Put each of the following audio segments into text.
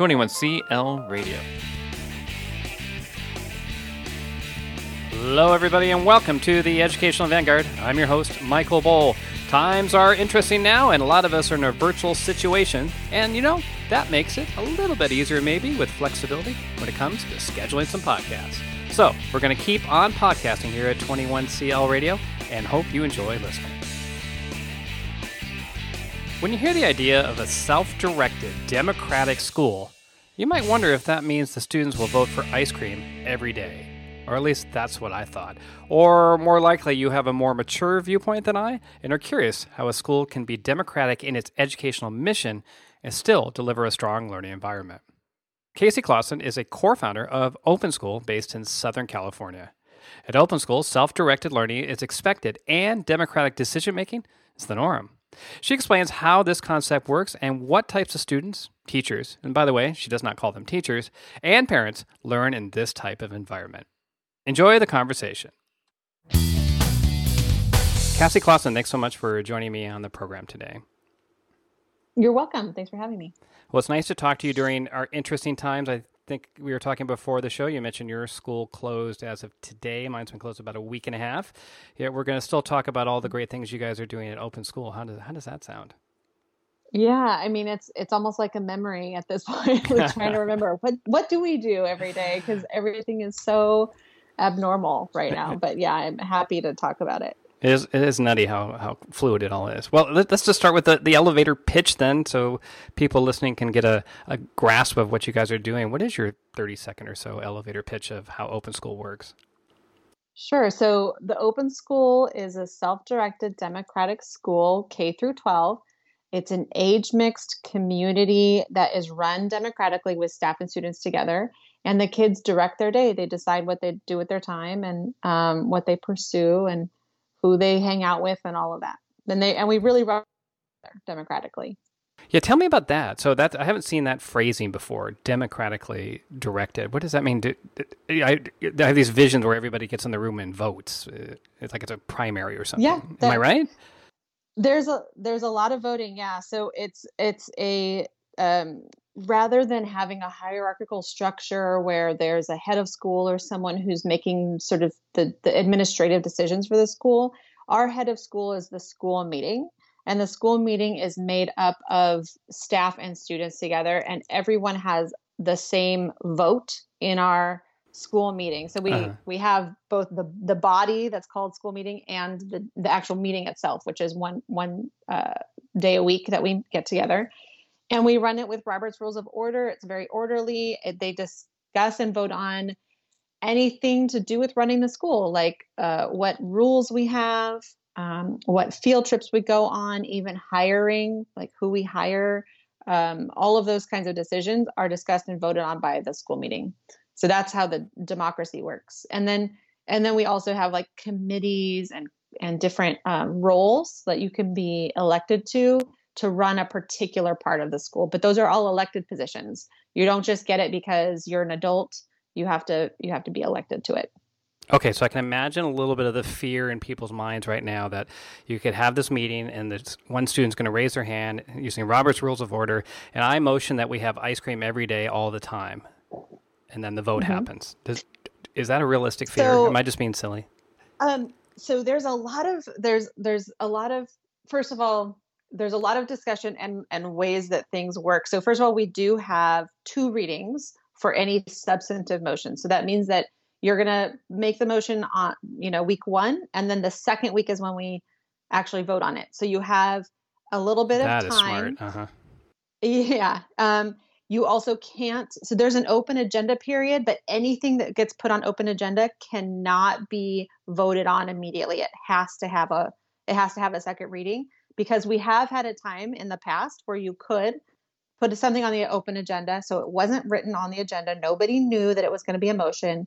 21CL Radio. Hello, everybody, and welcome to the Educational Vanguard. I'm your host, Michael Bohl. Times are interesting now, and a lot of us are in a virtual situation. And you know, that makes it a little bit easier, maybe, with flexibility when it comes to scheduling some podcasts. So, we're going to keep on podcasting here at 21CL Radio and hope you enjoy listening. When you hear the idea of a self directed democratic school, you might wonder if that means the students will vote for ice cream every day. Or at least that's what I thought. Or more likely, you have a more mature viewpoint than I and are curious how a school can be democratic in its educational mission and still deliver a strong learning environment. Cassi Clausen is a core founder of Open School based in Southern California. At Open School, self directed learning is expected and democratic decision making is the norm. She explains how this concept works and what types of students, teachers, and by the way, she does not call them teachers, and parents learn in this type of environment. Enjoy the conversation. Cassi Clausen, thanks so much for joining me on the program today. You're welcome. Thanks for having me. Well, it's nice to talk to you during our interesting times. I think we were talking before the show. You mentioned your school closed as of today. Mine's been closed about a week and a half. Yeah, we're going to still talk about all the great things you guys are doing at Open School. How does how does that sound? Yeah, I mean it's it's almost like a memory at this point. We're trying to remember what what do we do every day because everything is so abnormal right now. But yeah, I'm happy to talk about it. It is, it is nutty how, how fluid it all is. Well, let, us just start with the, the elevator pitch then, so people listening can get a, a grasp of what you guys are doing. What is your 30 second or so elevator pitch of how Open School works? Sure. So the Open School is a self-directed democratic school, K through 12. It's an age mixed community that is run democratically with staff and students together. And the kids direct their day. They decide what they do with their time and um, what they pursue. And who they hang out with and all of that. And they and we really run democratically. Yeah, tell me about that. So that I haven't seen that phrasing before. Democratically directed. What does that mean? Do, I, I, have these visions where everybody gets in the room and votes. Uh, it's like it's a primary or something. Yeah, that, am I right? There's a there's a lot of voting. Yeah, so it's it's a um, rather than having a hierarchical structure where there's a head of school or someone who's making sort of the, the administrative decisions for the school, our head of school is the school meeting. And the school meeting is made up of staff and students together, and everyone has the same vote in our school meeting. So we uh-huh. we have both the the body that's called school meeting and the the actual meeting itself, which is one one uh, day a week that we get together and we run it with Robert's Rules of Order. It's very orderly. They discuss and vote on anything to do with running the school, like uh, what rules we have, um, what field trips we go on, even hiring, like who we hire. Um, all of those kinds of decisions are discussed and voted on by the school meeting. So that's how the democracy works. And then and then we also have like committees and and different um, roles that you can be elected to to run a particular part of the school but those are all elected positions you don't just get it because you're an adult you have to you have to be elected to it Okay, so I can imagine a little bit of the fear in people's minds right now that you could have this meeting and this one student's going to raise their hand using Robert's Rules of Order, and I motion that we have ice cream every day, all the time, and then the vote mm-hmm. happens. Does, is that a realistic fear? So, Am I just being silly? Um, so there's a lot of there's there's a lot of first of all there's a lot of discussion and, and ways that things work. So, first of all, we do have two readings for any substantive motion. So that means that you're going to make the motion on, you know, week one, and then the second week is when we actually vote on it. So you have a little bit that of time. That is smart. Uh-huh. Yeah. Um, you also can't. So there's an open agenda period, but anything that gets put on open agenda cannot be voted on immediately. It has to have a. It has to have a second reading because we have had a time in the past where you could put something on the open agenda. So it wasn't written on the agenda. Nobody knew that it was going to be a motion.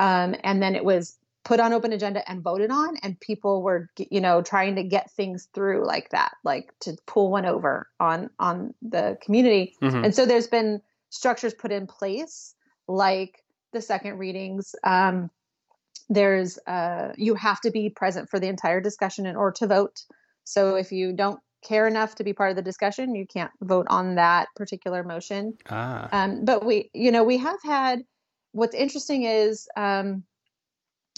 Um, and then it was put on open agenda and voted on and people were you know trying to get things through like that like to pull one over on on the community mm-hmm. and so there's been structures put in place like the second readings um, there's uh, you have to be present for the entire discussion in order to vote so if you don't care enough to be part of the discussion, you can't vote on that particular motion. Ah. Um, but we, you know, we have had. What's interesting is um,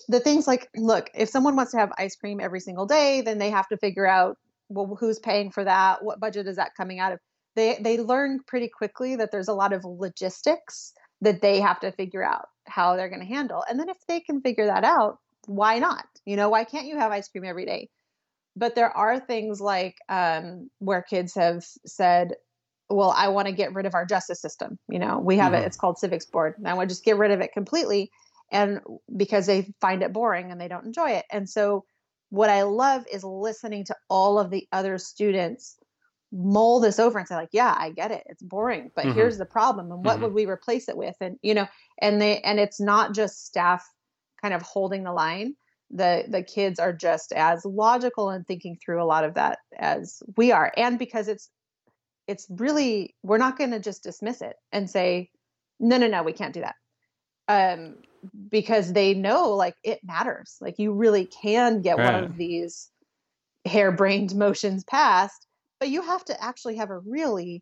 the things like, look, if someone wants to have ice cream every single day, then they have to figure out, well, who's paying for that? What budget is that coming out of? They they learn pretty quickly that there's a lot of logistics that they have to figure out how they're going to handle. And then if they can figure that out, why not? You know, why can't you have ice cream every day? But there are things like um, where kids have said, well, I want to get rid of our justice system. You know, we have mm-hmm. it, it's called civics board. And I want to just get rid of it completely. And because they find it boring and they don't enjoy it. And so what I love is listening to all of the other students mull this over and say like yeah i get it it's boring but mm-hmm. here's the problem and what mm-hmm. would we replace it with and you know and they and it's not just staff kind of holding the line the the kids are just as logical and thinking through a lot of that as we are. And because it's it's really we're not going to just dismiss it and say no no no we can't do that. Um because they know like it matters. Like you really can get right. one of these harebrained motions passed but you have to actually have a really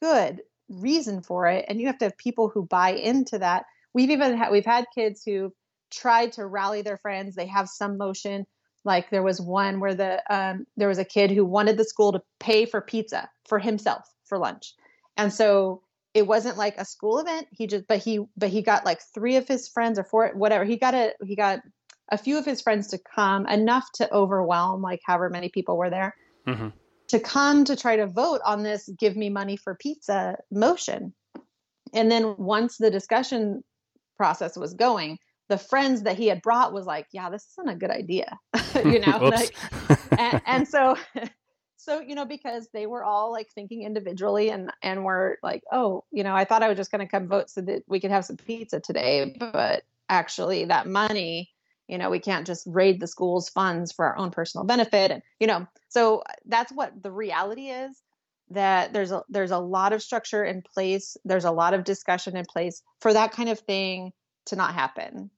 good reason for it and you have to have people who buy into that. We've even had we've had kids who tried to rally their friends. They have some motion. Like there was one where the um, there was a kid who wanted the school to pay for pizza for himself for lunch. And so it wasn't like a school event. He just but he but he got like three of his friends or four whatever. He got a he got a few of his friends to come enough to overwhelm like however many people were there mm-hmm. to come to try to vote on this give me money for pizza motion. And then once the discussion process was going, the friends that he had brought was like, yeah, this isn't a good idea. you know, like, and, and so so you know because they were all like thinking individually and and were like oh you know i thought i was just going to come vote so that we could have some pizza today but actually that money you know we can't just raid the school's funds for our own personal benefit and you know so that's what the reality is that there's a there's a lot of structure in place there's a lot of discussion in place for that kind of thing to not happen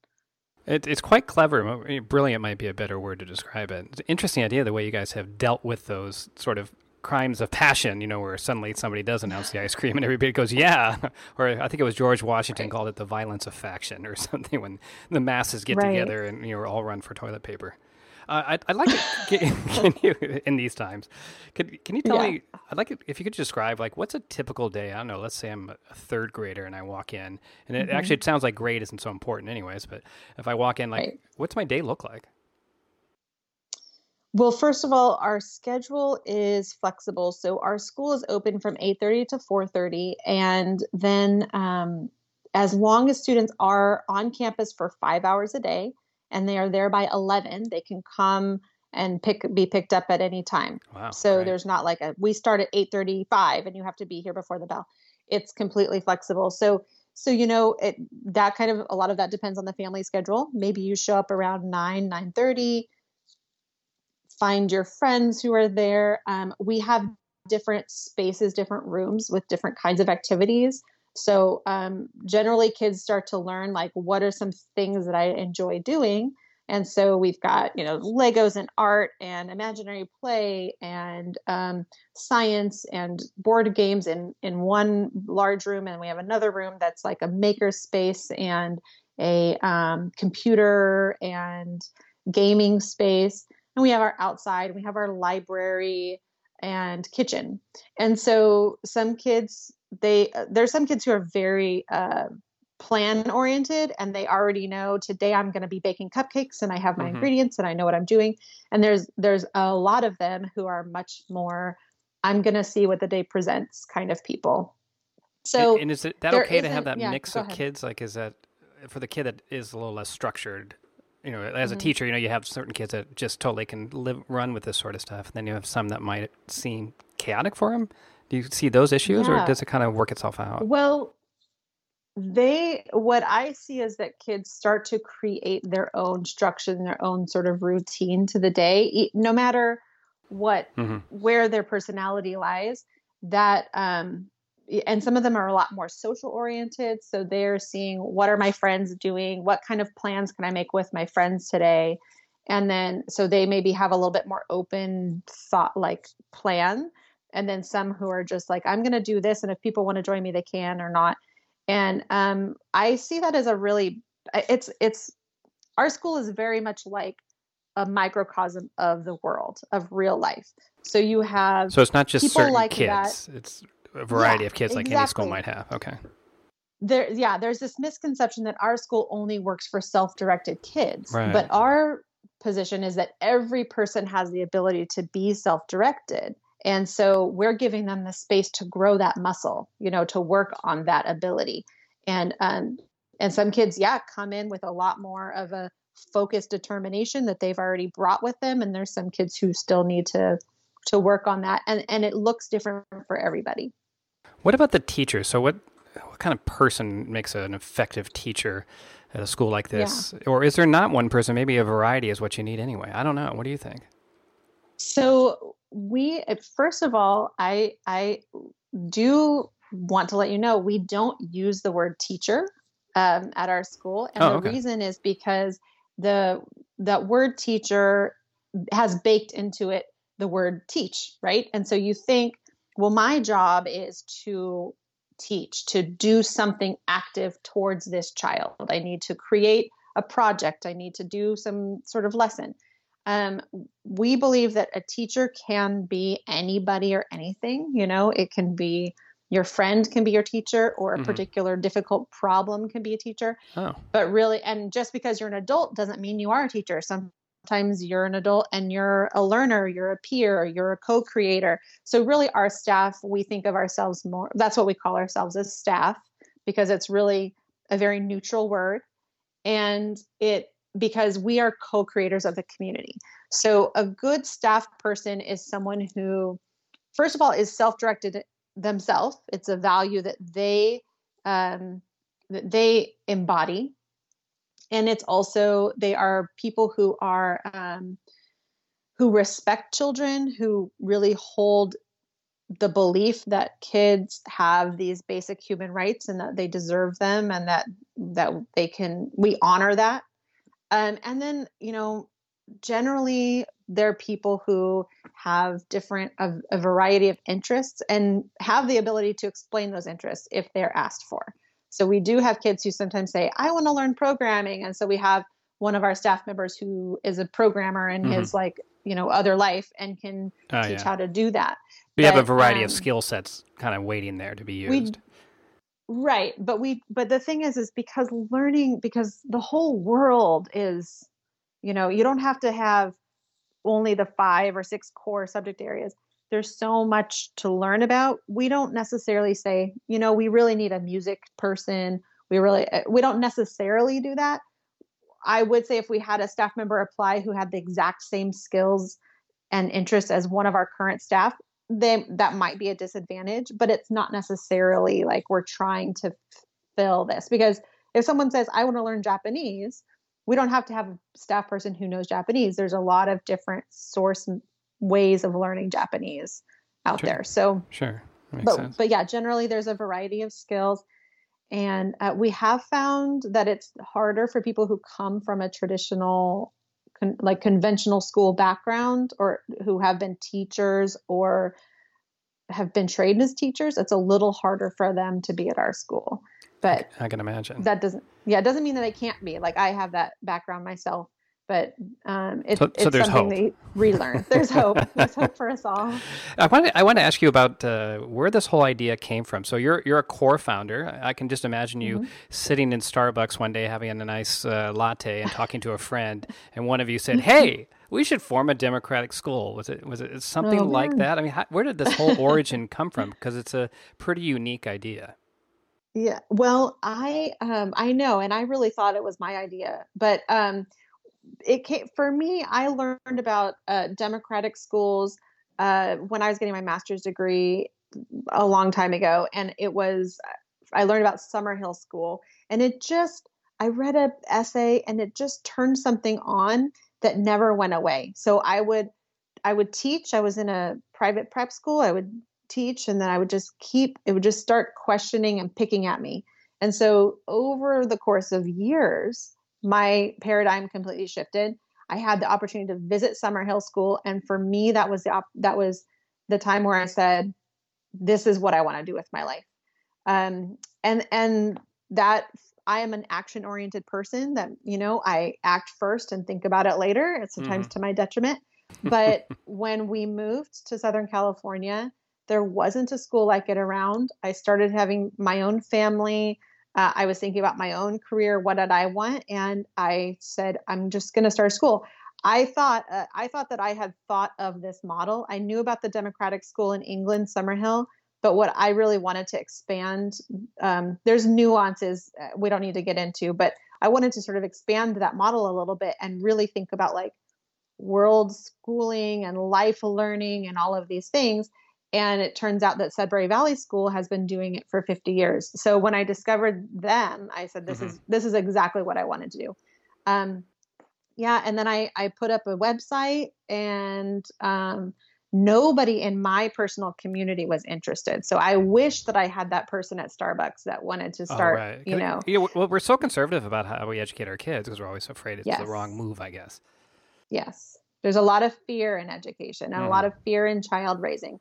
it, it's quite clever brilliant might be a better word to describe it it's an interesting idea the way you guys have dealt with those sort of crimes of passion, you know, where suddenly somebody does announce the ice cream and everybody goes, yeah. Or I think it was George Washington right. called it the violence of faction or something when the masses get right. together and you know all run for toilet paper. Uh, I'd, I'd, like to can you in these times. Could can you tell yeah. me? I'd like it, if you could describe like what's a typical day. I don't know. Let's say I'm a third grader and I walk in, and it mm-hmm. actually it sounds like grade isn't so important, anyways. But if I walk in, like, right. what's my day look like? Well, first of all, our schedule is flexible. So our school is open from 8:30 to 4:30, and then um, as long as students are on campus for five hours a day and they are there by 11, they can come and pick be picked up at any time. Wow, so there's not like a we start at 8:35 and you have to be here before the bell. It's completely flexible. So so you know it that kind of a lot of that depends on the family schedule. Maybe you show up around 9 9:30 find your friends who are there. Um, we have different spaces, different rooms with different kinds of activities. So um, generally, kids start to learn like what are some things that I enjoy doing. And so we've got you know Legos and art and imaginary play and um, science and board games in in one large room, and we have another room that's like a maker space and a um, computer and gaming space. And we have our outside, we have our library and kitchen. And so some kids, they there's some kids who are very uh, plan oriented and they already know today I'm going to be baking cupcakes and I have my mm-hmm. ingredients and I know what I'm doing. And there's there's a lot of them who are much more I'm going to see what the day presents kind of people. So and, and is it that okay to have that yeah, mix of ahead. kids? Like, is that for the kid that is a little less structured? You know, as mm-hmm. a teacher, you know, you have certain kids that just totally can live run with this sort of stuff. And then you have some that might seem chaotic for them. Do you see those issues, yeah. or does it kind of work itself out? Well, they what I see is that kids start to create their own structure and their own sort of routine to the day, no matter what mm-hmm. where their personality lies. That um, and some of them are a lot more social oriented so they're seeing what are my friends doing? What kind of plans can i make with my friends today? And then so they maybe have a little bit more open thought like plan and then some who are just like i'm going to do this and if people want to join me they can or not. And um, i see that as a really it's it's our school is very much like a microcosm of the world of real life. So you have so it's not just certain like kids that. it's a variety yeah, of kids like exactly. any school might have. Okay. there yeah there's this misconception that our school only works for self-directed kids right. but our position is that every person has the ability to be self-directed. And so we're giving them the space to grow that muscle you know to work on that ability. And um and some kids yeah come in with a lot more of a focused determination that they've already brought with them. And there's some kids who still need to to work on that. And and it looks different for everybody what about the teachers so what what kind of person makes an effective teacher at a school like this? Yeah. Or is there not one person? Maybe a variety is what you need anyway. I don't know. What do you think? So we first of all, I I do want to let you know we don't use the word teacher um, at our school, and oh, the okay. reason is because the that word teacher has baked into it the word teach, right? And so you think, well, my job is to teach, to do something active towards this child. I need to create a project, I need to do some sort of lesson. Um, we believe that a teacher can be anybody or anything. You know, it can be your friend can be your teacher, or a mm-hmm. particular difficult problem can be a teacher. Oh. But really, and just because you're an adult doesn't mean you are a teacher. Some sometimes you're an adult and you're a learner, you're a peer, you're a co creator. So, really, our staff, we think of ourselves more, that's what we call ourselves as staff, because it's really a very neutral word. And it, because we are co creators of the community. So, a good staff person is someone who, first of all, is self directed themselves. It's a value that they, um, that they embody and it's also they are people who are um, who respect children who really hold the belief that kids have these basic human rights and that they deserve them and that that they can we honor that. Um, and then you know generally they're people who have different a, a variety of interests and have the ability to explain those interests if they're asked for so we do have kids who sometimes say, I want to learn programming. And so we have one of our staff members who is a programmer in mm-hmm. his like, you know, other life and can oh, teach yeah. how to do that. We but, have a variety um, of skill sets kind of waiting there to be used. right. But we, but the thing is, is because learning, because the whole world is, you know, you don't have to have only the five or six core subject areas there's so much to learn about we don't necessarily say you know we really need a music person. We really uh, we don't necessarily do that. I would say if we had a staff member apply who had the exact same skills and interests as one of our current staff then that might be a disadvantage but it's not necessarily like we're trying to fill this. Because if someone says i want to learn japanese we don't have to have a staff person who knows japanese. There's a lot of different source ways of learning Japanese out sure. there. So sure, but sense. but yeah, generally there's a variety of skills, and uh, we have found that it's harder for people who come from a traditional, con- like conventional school background, or who have been teachers or have been trained as teachers. It's a little harder for them to be at our school. But I can imagine that doesn't. Yeah, it doesn't mean that they can't be. Like I have that background myself but um, it, so, so it's something hope. they relearn. There's hope. there's hope for us all. I want to, I want to ask you about uh, where this whole idea came from. So you're you're a core founder. I can just imagine you mm-hmm. sitting in Starbucks one day having a nice uh, latte and talking to a friend, and one of you said, "Hey." We should form a democratic school. Was it was it something oh, like that? I mean, how, where did this whole origin come from? Because it's a pretty unique idea. Yeah, well, I um, I know, and I really thought it was my idea, but um, it came for me. I learned about uh, democratic schools uh, when I was getting my master's degree a long time ago, and it was I learned about Summerhill School, and it just I read a essay, and it just turned something on that never went away. So I would I would teach. I was in a private prep school. I would teach, and then I would just keep. It would just start questioning and picking at me. And so over the course of years, my paradigm completely shifted. I had the opportunity to visit Summerhill School, and for me, that was the op- that was the time where I said, "This is what I want to do with my life," um, and and that I am an action oriented person. That you know, I act first and think about it later. It's sometimes mm-hmm. to my detriment. But when we moved to Southern California, there wasn't a school like it around. I started having my own family. Uh, I was thinking about my own career. What did I want? And I said, I'm just going to start school. I thought uh, I thought that I had thought of this model. I knew about the democratic school in England, Summerhill, but what I really wanted to expand, um, there's nuances uh, we don't need to get into, but I wanted to sort of expand that model a little bit and really think about like world schooling and life learning and all of these things and it turns out that Sudbury Valley School has been doing it for 50 years. So when I discovered them, I said, "This mm-hmm. is this is exactly what I wanted to do." Um, yeah, and then I I put up a website, and um, nobody in my personal community was interested. So I wish that I had that person at Starbucks that wanted to oh, start. Oh, right. You know, know, well, we're so conservative about how we educate our kids because we're always afraid it's yes. the wrong move. I guess. Yes, there's a lot of fear in education and mm. a lot mm. of fear in child raising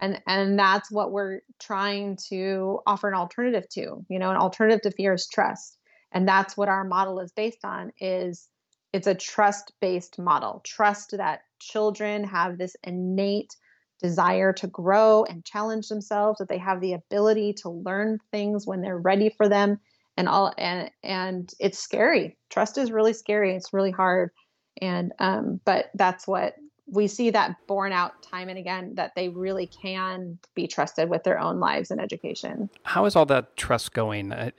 and and that's what we're trying to offer an alternative to you know an alternative to fear is trust. And that's what our model is based on is it's a trust based model. Trust that children have this innate desire to grow and challenge themselves that they have the ability to learn things when they're ready for them and all and and it's scary. Trust is really scary. It's really hard. And um but that's what we see that borne out time and again that they really can be trusted with their own lives and education. How is all that trust going? I,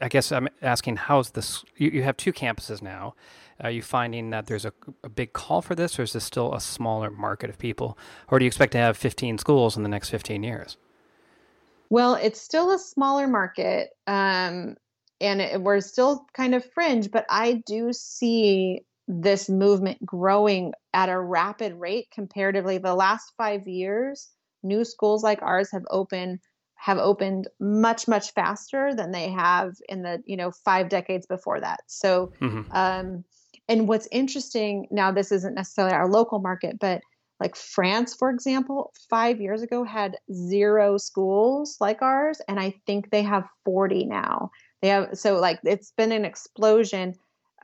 I guess I'm asking, how's this? You, you, have two campuses now. Are you finding that there's a, a, big call for this, or is this still a smaller market of people? Or do you expect to have 15 schools in the next 15 years? Well, it's still a smaller market. Um, and it, we're still kind of fringe, but I do see this movement growing at a rapid rate comparatively the last 5 years new schools like ours have opened have opened much much faster than they have in the you know 5 decades before that. So mm-hmm. um and what's interesting now this isn't necessarily our local market but like France for example 5 years ago had zero schools like ours and I think they have 40 now. They have so like it's been an explosion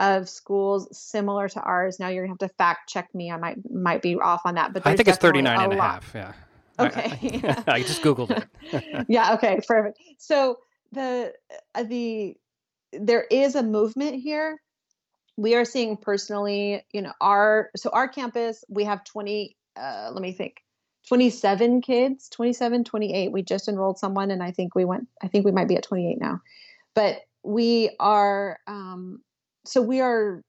of schools similar to ours. Now you're gonna have to fact check me. I might might be off on that, but I think it's 39 and a half. Yeah. Okay. I, I, I just googled it. yeah. Okay. Perfect. So the uh, the there is a movement here. We are seeing personally, you know, our so our campus we have 20. Uh, let me think. 27 kids 27 28 we just enrolled someone and i think we went i think we might be at 28 now but we are um, so we are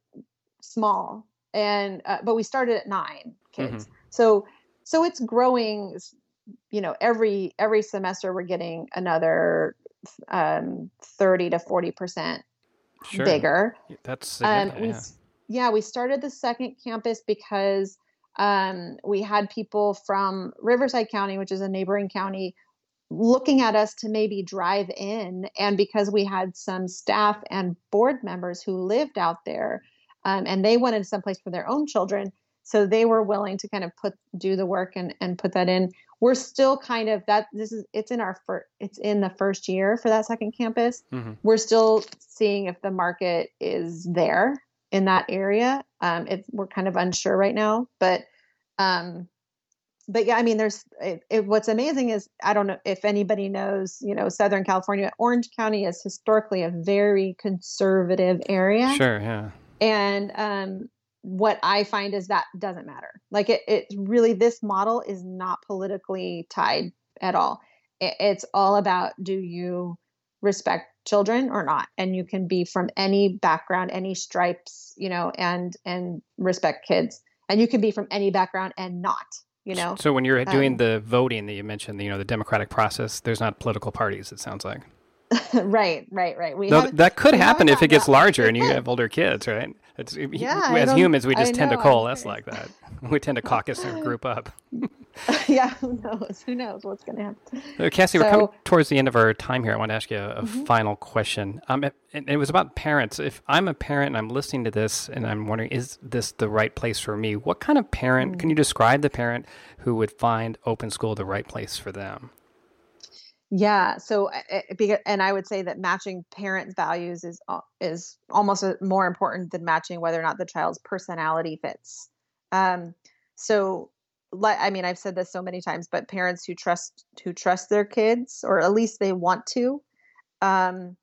small and uh, but we started at nine kids mm-hmm. so so it's growing you know every every semester we're getting another um 30 to 40 percent sure. bigger that's um, we, yeah. yeah we started the second campus because um, we had people from riverside county which is a neighboring county looking at us to maybe drive in. And because we had some staff and board members who lived out there um, and they wanted someplace for their own children, so they were willing to kind of put do the work and, and put that in we're still kind of that this is it's in our first it's in the first year for that second campus mm-hmm. we're still seeing if the market is there in that area um, it's we're kind of unsure right now but um, but yeah, I mean, there's it, it, what's amazing is I don't know if anybody knows, you know, Southern California, Orange County is historically a very conservative area. Sure, yeah. And um, what I find is that doesn't matter. Like it, it really, this model is not politically tied at all. It, it's all about do you respect children or not, and you can be from any background, any stripes, you know, and and respect kids, and you can be from any background and not you know? so when you're doing um, the voting that you mentioned you know the democratic process there's not political parties it sounds like right, right, right. We no, that could happen if it gets larger and you have older kids, right? It's, yeah, as humans, we just tend to coalesce like that. We tend to caucus and group up. yeah, who knows? Who knows what's going to happen? Uh, Cassi, so, we're coming towards the end of our time here. I want to ask you a, a mm-hmm. final question. Um, it, it, was about parents. If I'm a parent and I'm listening to this and I'm wondering, is this the right place for me? What kind of parent, mm-hmm. can you describe the parent who would find open school the right place for them? Yeah. So, and I would say that matching parents' values is is almost more important than matching whether or not the child's personality fits. Um, so, I mean, I've said this so many times, but parents who trust who trust their kids, or at least they want to, um,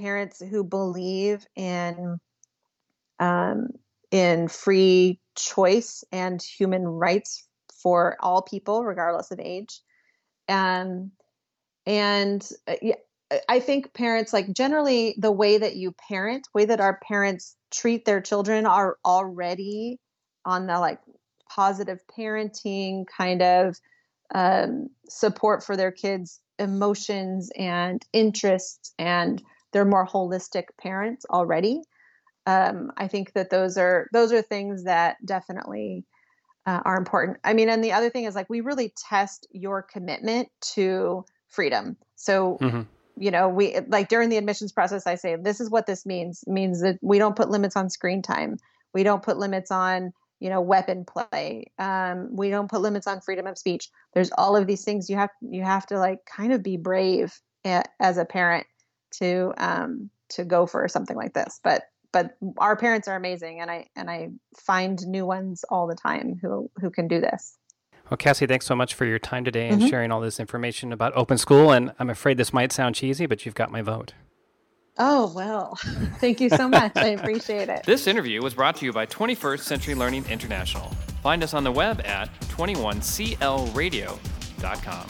parents who believe in um, in free choice and human rights for all people, regardless of age. Um, and uh, I think parents like generally the way that you parent, way that our parents treat their children are already on the like positive parenting kind of um, support for their kids' emotions and interests, and they're more holistic parents already. Um, I think that those are those are things that definitely uh, are important. I mean, and the other thing is like we really test your commitment to freedom. So, mm-hmm. you know, we like during the admissions process, I say, this is what this means. It means that we don't put limits on screen time. We don't put limits on, you know, weapon play. Um, we don't put limits on freedom of speech. There's all of these things you have, you have to like kind of be brave a, as a parent to, um, to go for something like this. But, but our parents are amazing and I, and I find new ones all the time who, who can do this. Well, Cassi, thanks so much for your time today and mm-hmm. sharing all this information about open school. And I'm afraid this might sound cheesy, but you've got my vote. Oh, well, thank you so much. I appreciate it. This interview was brought to you by 21st Century Learning International. Find us on the web at 21clradio.com.